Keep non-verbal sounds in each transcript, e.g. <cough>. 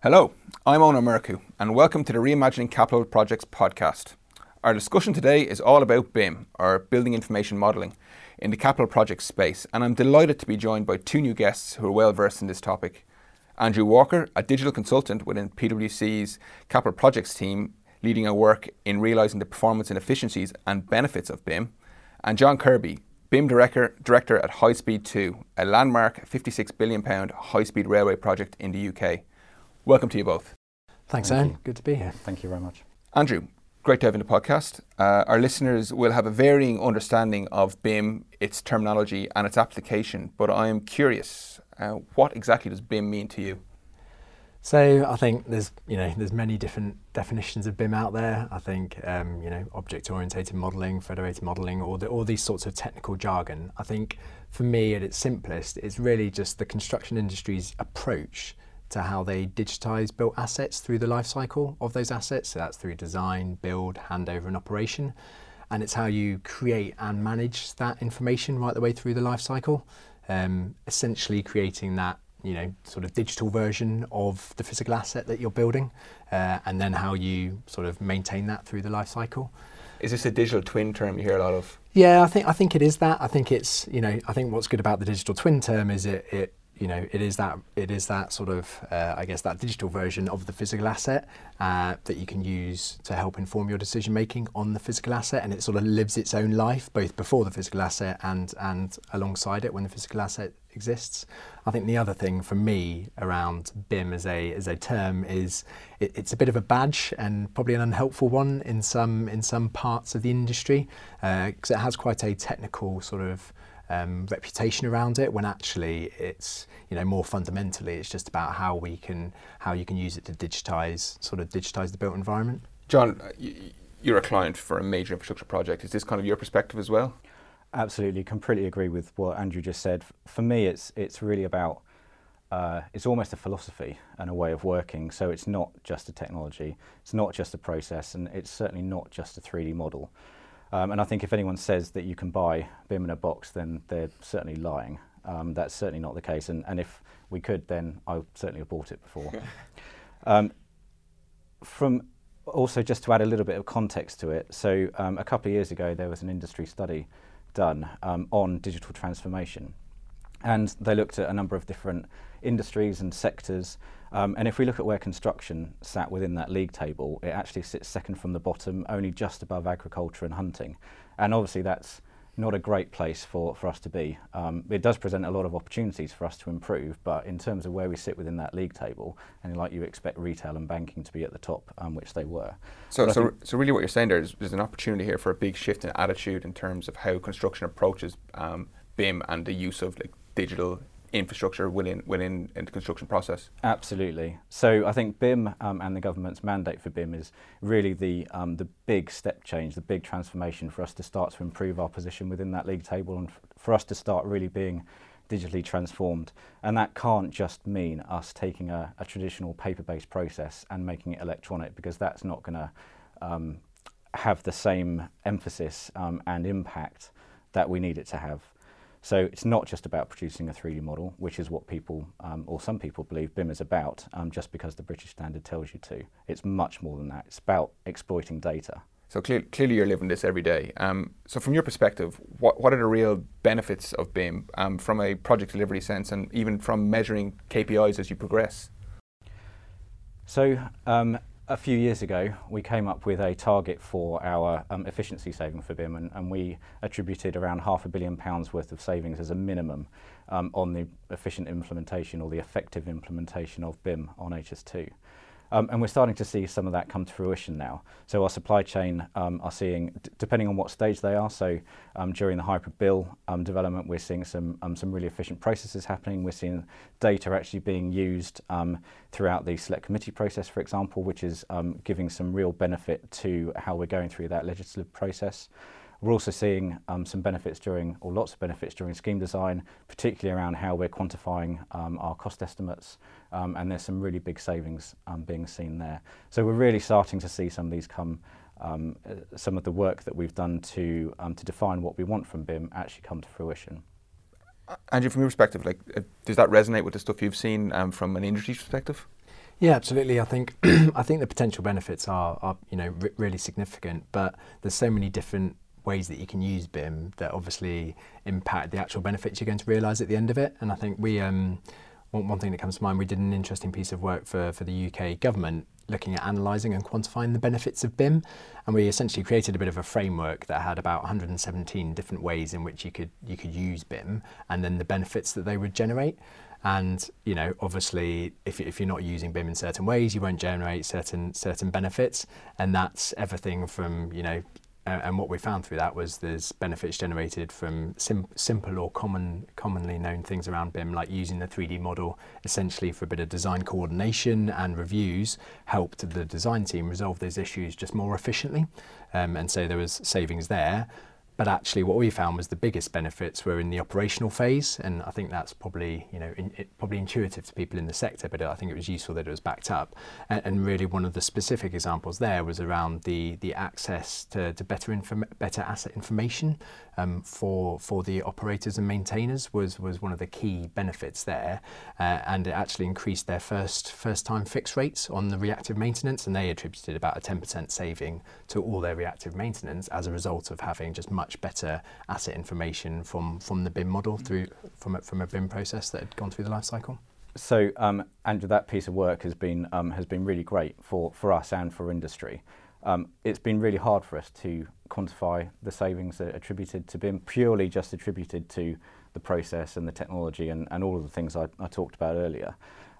Hello, I'm Ona Merku, and welcome to the Reimagining Capital Projects podcast. Our discussion today is all about BIM, or Building Information Modelling, in the capital projects space, and I'm delighted to be joined by two new guests who are well versed in this topic. Andrew Walker, a digital consultant within PwC's capital projects team, leading our work in realising the performance and efficiencies and benefits of BIM, and John Kirby, BIM director, director at High Speed 2, a landmark £56 billion high speed railway project in the UK. Welcome to you both. Thanks, Thank Anne. Good to be here. Thank you very much. Andrew, great to have you in the podcast. Uh, our listeners will have a varying understanding of BIM, its terminology, and its application, but I am curious uh, what exactly does BIM mean to you? So I think there's you know there's many different definitions of BIM out there. I think um, you know object oriented modelling, federated modelling, all the, all these sorts of technical jargon. I think for me at its simplest, it's really just the construction industry's approach to how they digitize built assets through the life cycle of those assets. So that's through design, build, handover, and operation. And it's how you create and manage that information right the way through the life cycle, um, essentially creating that you know sort of digital version of the physical asset that you're building, uh, and then how you sort of maintain that through the life cycle. Is this a digital twin term you hear a lot of? Yeah, I think I think it is that. I think it's you know I think what's good about the digital twin term is it it you know, it is that it is that sort of uh, I guess that digital version of the physical asset uh, that you can use to help inform your decision making on the physical asset, and it sort of lives its own life both before the physical asset and and alongside it when the physical asset exists. I think the other thing for me around BIM as a as a term is it, it's a bit of a badge and probably an unhelpful one in some in some parts of the industry because uh, it has quite a technical sort of um, reputation around it when actually it's you know more fundamentally it's just about how we can how you can use it to digitize sort of digitize the built environment. John, you're a client for a major infrastructure project. Is this kind of your perspective as well? Absolutely, completely agree with what Andrew just said. For me, it's it's really about uh, it's almost a philosophy and a way of working. So it's not just a technology, it's not just a process, and it's certainly not just a 3D model. Um, and I think if anyone says that you can buy BIM in a box, then they're certainly lying. Um, that's certainly not the case. And, and if we could, then I certainly have bought it before. <laughs> um, from also, just to add a little bit of context to it, so um, a couple of years ago, there was an industry study done um, on digital transformation. And they looked at a number of different industries and sectors um, and if we look at where construction sat within that league table, it actually sits second from the bottom, only just above agriculture and hunting. And obviously, that's not a great place for, for us to be. Um, it does present a lot of opportunities for us to improve, but in terms of where we sit within that league table, and like you expect retail and banking to be at the top, um, which they were. So, so, so really, what you're saying there is there's an opportunity here for a big shift in attitude in terms of how construction approaches um, BIM and the use of like digital infrastructure within within the construction process. Absolutely. So I think BIM um, and the government's mandate for BIM is really the um, the big step change, the big transformation for us to start to improve our position within that league table, and f- for us to start really being digitally transformed. And that can't just mean us taking a, a traditional paper-based process and making it electronic, because that's not going to um, have the same emphasis um, and impact that we need it to have. So it's not just about producing a 3D model, which is what people, um, or some people believe BIM is about, um, just because the British standard tells you to. It's much more than that. It's about exploiting data. So clear, clearly you're living this every day. Um, so from your perspective, what, what are the real benefits of BIM um, from a project delivery sense and even from measuring KPIs as you progress? So um, a few years ago, we came up with a target for our um, efficiency saving for BIM, and, and, we attributed around half a billion pounds worth of savings as a minimum um, on the efficient implementation or the effective implementation of BIM on HS2. Um, and we're starting to see some of that come to fruition now. So our supply chain um, are seeing, d- depending on what stage they are, so um, during the hybrid bill um, development, we're seeing some, um, some really efficient processes happening. We're seeing data actually being used um, throughout the select committee process, for example, which is giving some real benefit to how we're going through that legislative process. We're also seeing um, some benefits during, or lots of benefits during scheme design, particularly around how we're quantifying um, our cost estimates, um, and there's some really big savings um, being seen there. So we're really starting to see some of these come, um, uh, some of the work that we've done to um, to define what we want from BIM actually come to fruition. Andrew, from your perspective, like, uh, does that resonate with the stuff you've seen from an industry perspective? Yeah, absolutely. I think <clears throat> I think the potential benefits are, are you know r- really significant, but there's so many different ways that you can use BIM that obviously impact the actual benefits you're going to realise at the end of it. And I think we um, one, one thing that comes to mind, we did an interesting piece of work for for the UK government looking at analysing and quantifying the benefits of BIM, and we essentially created a bit of a framework that had about 117 different ways in which you could you could use BIM, and then the benefits that they would generate. And you know, obviously, if, if you're not using BIM in certain ways, you won't generate certain certain benefits, and that's everything from you know and what we found through that was there's benefits generated from sim- simple or common, commonly known things around BIM, like using the 3D model essentially for a bit of design coordination and reviews, helped the design team resolve those issues just more efficiently. Um, and so there was savings there. But actually, what we found was the biggest benefits were in the operational phase, and I think that's probably you know in, it, probably intuitive to people in the sector, but I think it was useful that it was backed up. And, and really, one of the specific examples there was around the the access to, to better inform, better asset information um, for for the operators and maintainers was was one of the key benefits there, uh, and it actually increased their first first time fix rates on the reactive maintenance, and they attributed about a 10% saving to all their reactive maintenance as a result of having just much much better asset information from, from the BIM model through from a, from a BIM process that had gone through the life cycle. So, um, Andrew, that piece of work has been um, has been really great for, for us and for industry. Um, it's been really hard for us to quantify the savings that attributed to BIM, purely just attributed to the process and the technology and, and all of the things I, I talked about earlier.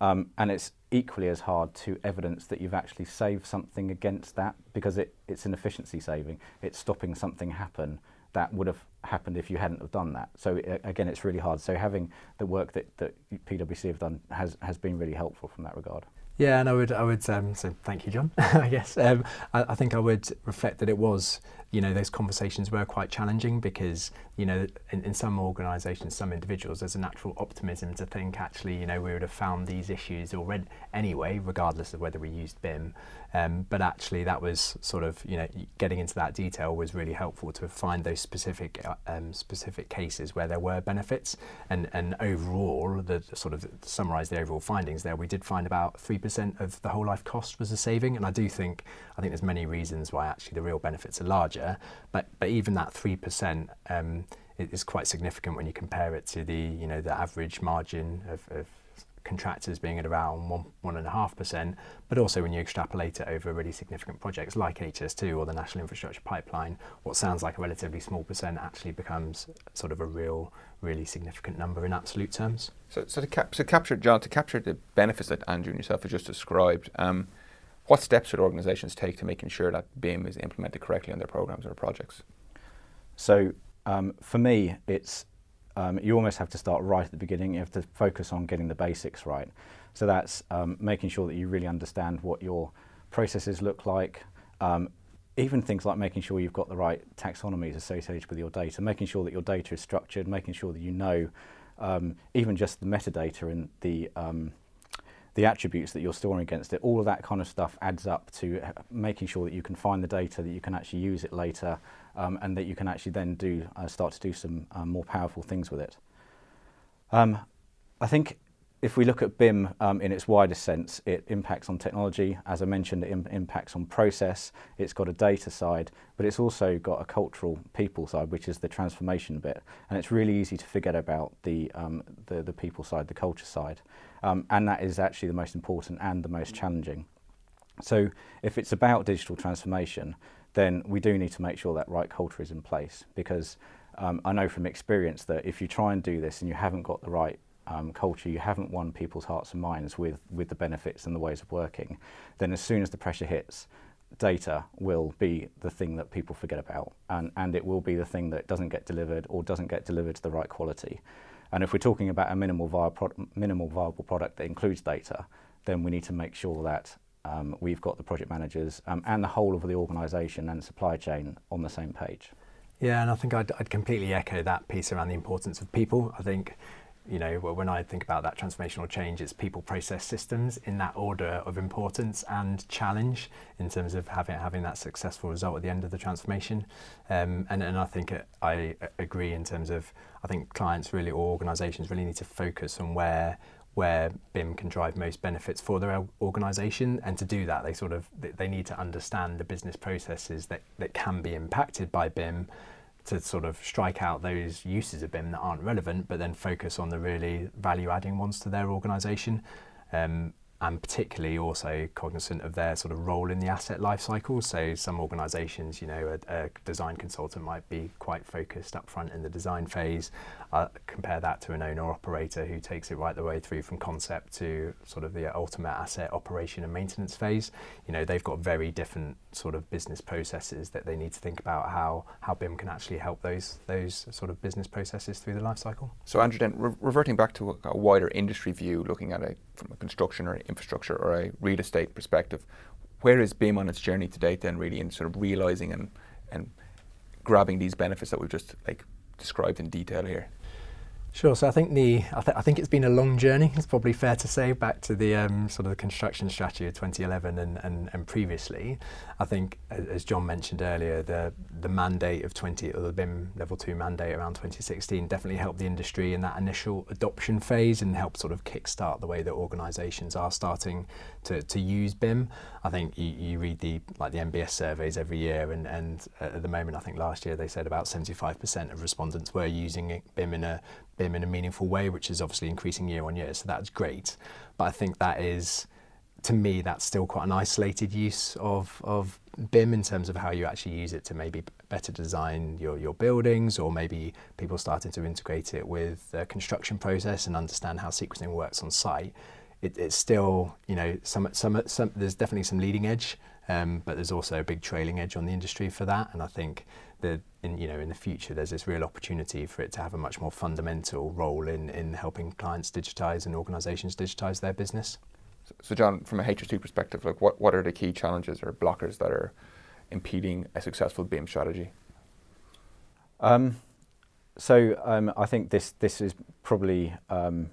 Um, and it's equally as hard to evidence that you've actually saved something against that because it, it's an efficiency saving. It's stopping something happen that would have happened if you hadn't have done that. So again, it's really hard. So having the work that, that PwC have done has, has been really helpful from that regard. Yeah, and I would, I would um, thank you, John. <laughs> I guess um, I, I, think I would reflect that it was, you know, those conversations were quite challenging because, you know, in, in some organisations, some individuals, there's a natural optimism to think actually, you know, we would have found these issues already anyway, regardless of whether we used BIM. Um, but actually, that was sort of, you know, getting into that detail was really helpful to find those specific, uh, um, specific cases where there were benefits. And and overall, the sort of summarise the overall findings there, we did find about three percent of the whole life cost was a saving. And I do think, I think there's many reasons why actually the real benefits are larger. But but even that three percent. Um, is quite significant when you compare it to the you know the average margin of, of contractors being at around one one and a half percent, but also when you extrapolate it over really significant projects like HS2 or the National Infrastructure Pipeline, what sounds like a relatively small percent actually becomes sort of a real, really significant number in absolute terms. So, so to, cap- so capture, John, to capture the benefits that Andrew and yourself have just described, um, what steps should organisations take to making sure that BIM is implemented correctly on their programs or projects? So, um, for me, it's um, you almost have to start right at the beginning. You have to focus on getting the basics right. So that's um, making sure that you really understand what your processes look like. Um, even things like making sure you've got the right taxonomies associated with your data, making sure that your data is structured, making sure that you know um, even just the metadata and the um, the attributes that you're storing against it, all of that kind of stuff adds up to making sure that you can find the data, that you can actually use it later, um, and that you can actually then do uh, start to do some um, more powerful things with it. Um, I think if we look at BIM um, in its widest sense, it impacts on technology. As I mentioned, it Im- impacts on process. It's got a data side, but it's also got a cultural people side, which is the transformation bit. And it's really easy to forget about the, um, the, the, people side, the culture side. Um, and that is actually the most important and the most challenging. So if it's about digital transformation, then we do need to make sure that right culture is in place because um, I know from experience that if you try and do this and you haven't got the right um, culture, you haven't won people's hearts and minds with, with the benefits and the ways of working, then as soon as the pressure hits, data will be the thing that people forget about and, and it will be the thing that doesn't get delivered or doesn't get delivered to the right quality. And if we're talking about a minimal, viable, minimal viable product that includes data, then we need to make sure that um, we've got the project managers um, and the whole of the organisation and supply chain on the same page. Yeah, and I think I'd, I'd completely echo that piece around the importance of people. I think you know, when I think about that transformational change, it's people, process, systems in that order of importance and challenge in terms of having having that successful result at the end of the transformation. Um, and and I think it, I agree in terms of I think clients really or organisations really need to focus on where where BIM can drive most benefits for their organisation. And to do that, they sort of they need to understand the business processes that, that can be impacted by BIM to sort of strike out those uses of BIM that aren't relevant, but then focus on the really value adding ones to their organisation. Um, and particularly also cognizant of their sort of role in the asset life cycle. So some organisations, you know, a, a, design consultant might be quite focused up front in the design phase. Uh, compare that to an owner operator who takes it right the way through from concept to sort of the ultimate asset operation and maintenance phase. You know, they've got very different sort of business processes that they need to think about how how BIM can actually help those those sort of business processes through the life cycle. So Andrew, then re- reverting back to a, a wider industry view, looking at it from a construction or infrastructure or a real estate perspective. Where is BIM on its journey to date then really in sort of realizing and, and grabbing these benefits that we've just like described in detail here? Sure. So I think the I, th- I, think it's been a long journey. It's probably fair to say back to the um, sort of the construction strategy of 2011 and, and, and previously. I think, as John mentioned earlier, the the mandate of 20 or the BIM level two mandate around 2016 definitely helped the industry in that initial adoption phase and helped sort of kickstart the way that organisations are starting to, to use BIM. I think you, you read the like the NBS surveys every year, and, and at the moment, I think last year they said about 75% of respondents were using BIM in a BIM in a meaningful way, which is obviously increasing year on year. So that's great. But I think that is, to me, that's still quite an isolated use of, of BIM in terms of how you actually use it to maybe better design your, your buildings, or maybe people starting to integrate it with the construction process and understand how sequencing works on site. It, it's still, you know, some, some, some, there's definitely some leading edge, um, but there's also a big trailing edge on the industry for that. And I think that in you know in the future there's this real opportunity for it to have a much more fundamental role in in helping clients digitize and organizations digitize their business. So, so John, from a HS2 perspective, like what, what are the key challenges or blockers that are impeding a successful BIM strategy? Um, so um, I think this this is probably um,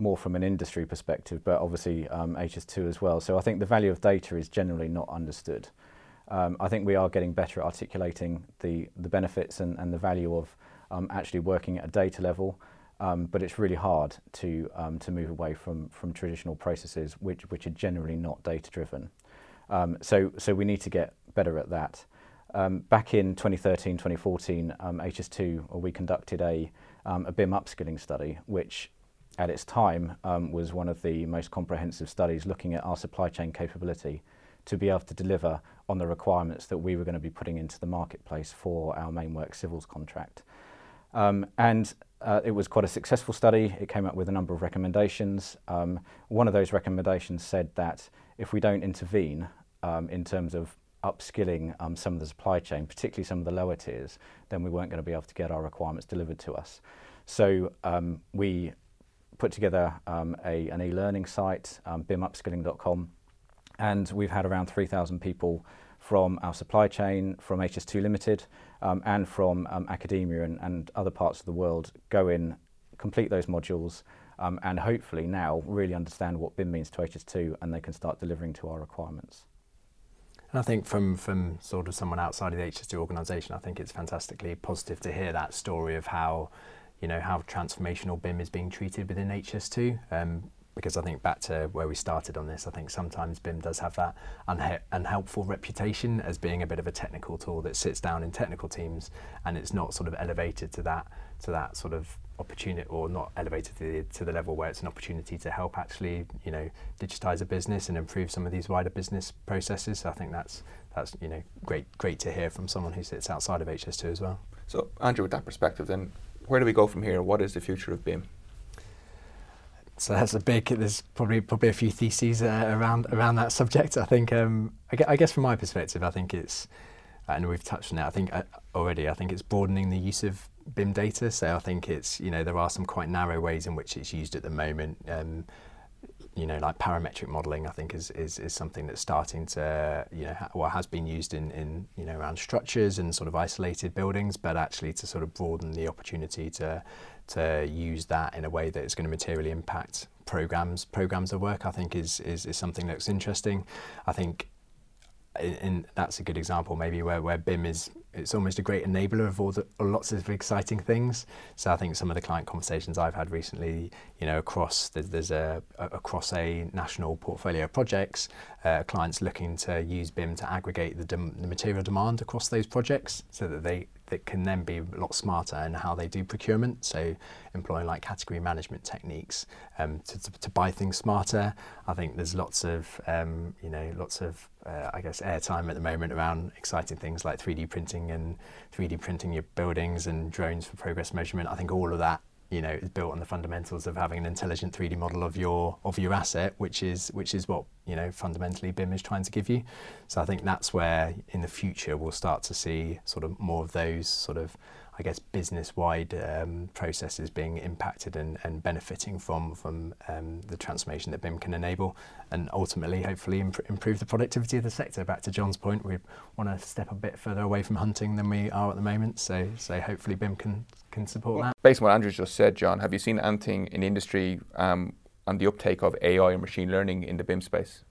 more from an industry perspective, but obviously HS2 um, as well. So I think the value of data is generally not understood. Um, I think we are getting better at articulating the, the benefits and, and the value of um, actually working at a data level, um, but it's really hard to, um, to move away from, from traditional processes which, which are generally not data driven. Um, so, so we need to get better at that. Back in 2013, 2014, HS2, we conducted a, a BIM upskilling study, which at its time was one of the most comprehensive studies looking at our supply chain capability to be able to deliver on the requirements that we were going to be putting into the marketplace for our main work civils contract. Um, and uh, it was quite a successful study. It came up with a number of recommendations. Um, one of those recommendations said that if we don't intervene um, in terms of upskilling um, some of the supply chain, particularly some of the lower tiers, then we weren't going to be able to get our requirements delivered to us. So um, we put together um, a, an e-learning site, um, bimupskilling.com, and we've had around 3,000 people from our supply chain, from HS2 Limited, um, and from um, academia and, and, other parts of the world go in, complete those modules, um, and hopefully now really understand what BIM means to HS2 and they can start delivering to our requirements. And I think from, from sort of someone outside of the HS2 organisation, I think it's fantastically positive to hear that story of how, you know, how transformational BIM is being treated within HS2. Um, because I think back to where we started on this, I think sometimes BIM does have that unhelpful reputation as being a bit of a technical tool that sits down in technical teams, and it's not sort of elevated to that to that sort of opportunity, or not elevated to the, to the level where it's an opportunity to help actually, you know, digitize a business and improve some of these wider business processes. So I think that's that's you know great great to hear from someone who sits outside of HS2 as well. So Andrew, with that perspective, then where do we go from here? What is the future of BIM? So that's a big. There's probably probably a few theses uh, around around that subject. I think. Um, I, guess from my perspective, I think it's, and we've touched on it. I think uh, already. I think it's broadening the use of BIM data. So I think it's you know there are some quite narrow ways in which it's used at the moment. Um, you know, like parametric modelling, I think is, is is something that's starting to you know ha- well has been used in in you know around structures and sort of isolated buildings, but actually to sort of broaden the opportunity to to use that in a way that is going to materially impact programs programs of work I think is is, is something that's interesting. I think in, in, that's a good example maybe where, where BIM is it's almost a great enabler of all the lots of exciting things. So I think some of the client conversations I've had recently, you know, across there's, there's a, a across a national portfolio of projects, uh, clients looking to use BIM to aggregate the, dem- the material demand across those projects, so that they that can then be a lot smarter in how they do procurement. So employing like category management techniques um, to, to, to, buy things smarter. I think there's lots of um, you know lots of uh, I guess airtime at the moment around exciting things like 3D printing and 3D printing your buildings and drones for progress measurement. I think all of that you know is built on the fundamentals of having an intelligent 3D model of your of your asset, which is which is what you know fundamentally BIM is trying to give you. So I think that's where in the future we'll start to see sort of more of those sort of I guess business-wide um, processes being impacted and, and benefiting from from um, the transformation that BIM can enable, and ultimately, hopefully, imp- improve the productivity of the sector. Back to John's point, we want to step a bit further away from hunting than we are at the moment. So, so hopefully, BIM can can support well, that. Based on what Andrew just said, John, have you seen anything in industry um, on the uptake of AI and machine learning in the BIM space?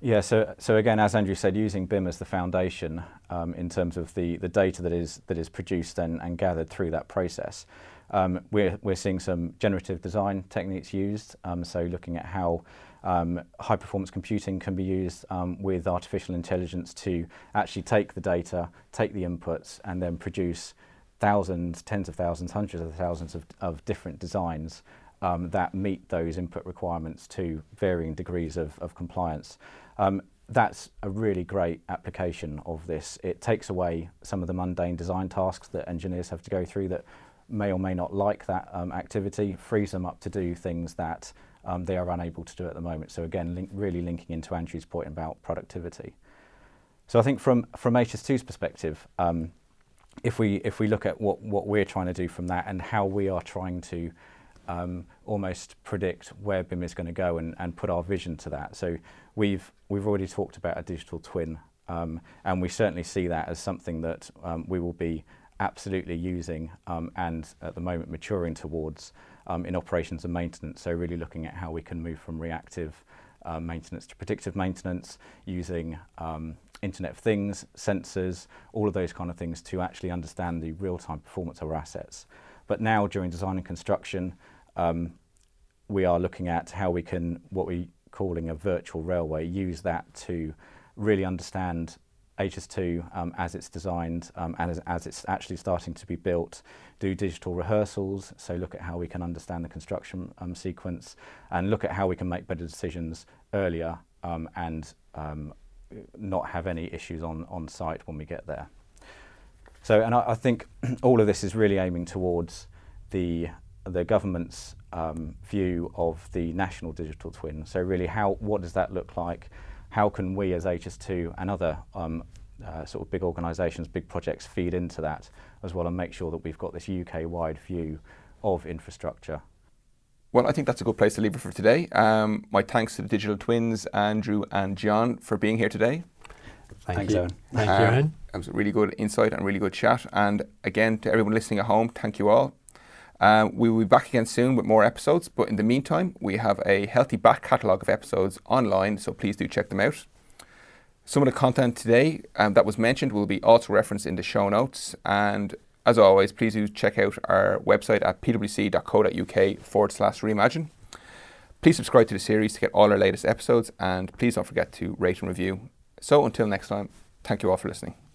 Yeah, so, so again, as Andrew said, using BIM as the foundation um, in terms of the, the data that is, that is produced and, and gathered through that process. Um, we're, we're seeing some generative design techniques used, um, so looking at how um, high performance computing can be used um, with artificial intelligence to actually take the data, take the inputs, and then produce thousands, tens of thousands, hundreds of thousands of, of different designs um, that meet those input requirements to varying degrees of, of compliance. Um, that's a really great application of this. It takes away some of the mundane design tasks that engineers have to go through that may or may not like that um, activity, frees them up to do things that um, they are unable to do at the moment. So again, link, really linking into Andrew's point about productivity. So I think from, from HS2's perspective, um, if we if we look at what, what we're trying to do from that and how we are trying to um, almost predict where BIM is going to go and, and put our vision to that. So we've we've already talked about a digital twin, um, and we certainly see that as something that um, we will be absolutely using um, and at the moment maturing towards um, in operations and maintenance. So really looking at how we can move from reactive uh, maintenance to predictive maintenance using um, Internet of Things, sensors, all of those kind of things to actually understand the real-time performance of our assets. But now during design and construction, um, we are looking at how we can, what we're calling a virtual railway, use that to really understand HS2 um, as it's designed um, and as, as, it's actually starting to be built, do digital rehearsals, so look at how we can understand the construction um, sequence and look at how we can make better decisions earlier um, and um, not have any issues on, on site when we get there. So, and I, I think <clears throat> all of this is really aiming towards the the government's um, view of the national digital twin. So really, how what does that look like? How can we as HS2 and other um, uh, sort of big organisations, big projects feed into that as well and make sure that we've got this UK-wide view of infrastructure. Well, I think that's a good place to leave it for today. Um, my thanks to the digital twins, Andrew and John, for being here today. Thank Thanks, you. Owen. Thank you, Owen. It was a really good insight and really good chat. And again, to everyone listening at home, thank you all. Uh, we will be back again soon with more episodes, but in the meantime, we have a healthy back catalogue of episodes online, so please do check them out. Some of the content today um, that was mentioned will be also referenced in the show notes. And as always, please do check out our website at pwc.co.uk forward slash reimagine. Please subscribe to the series to get all our latest episodes, and please don't forget to rate and review. So until next time, thank you all for listening.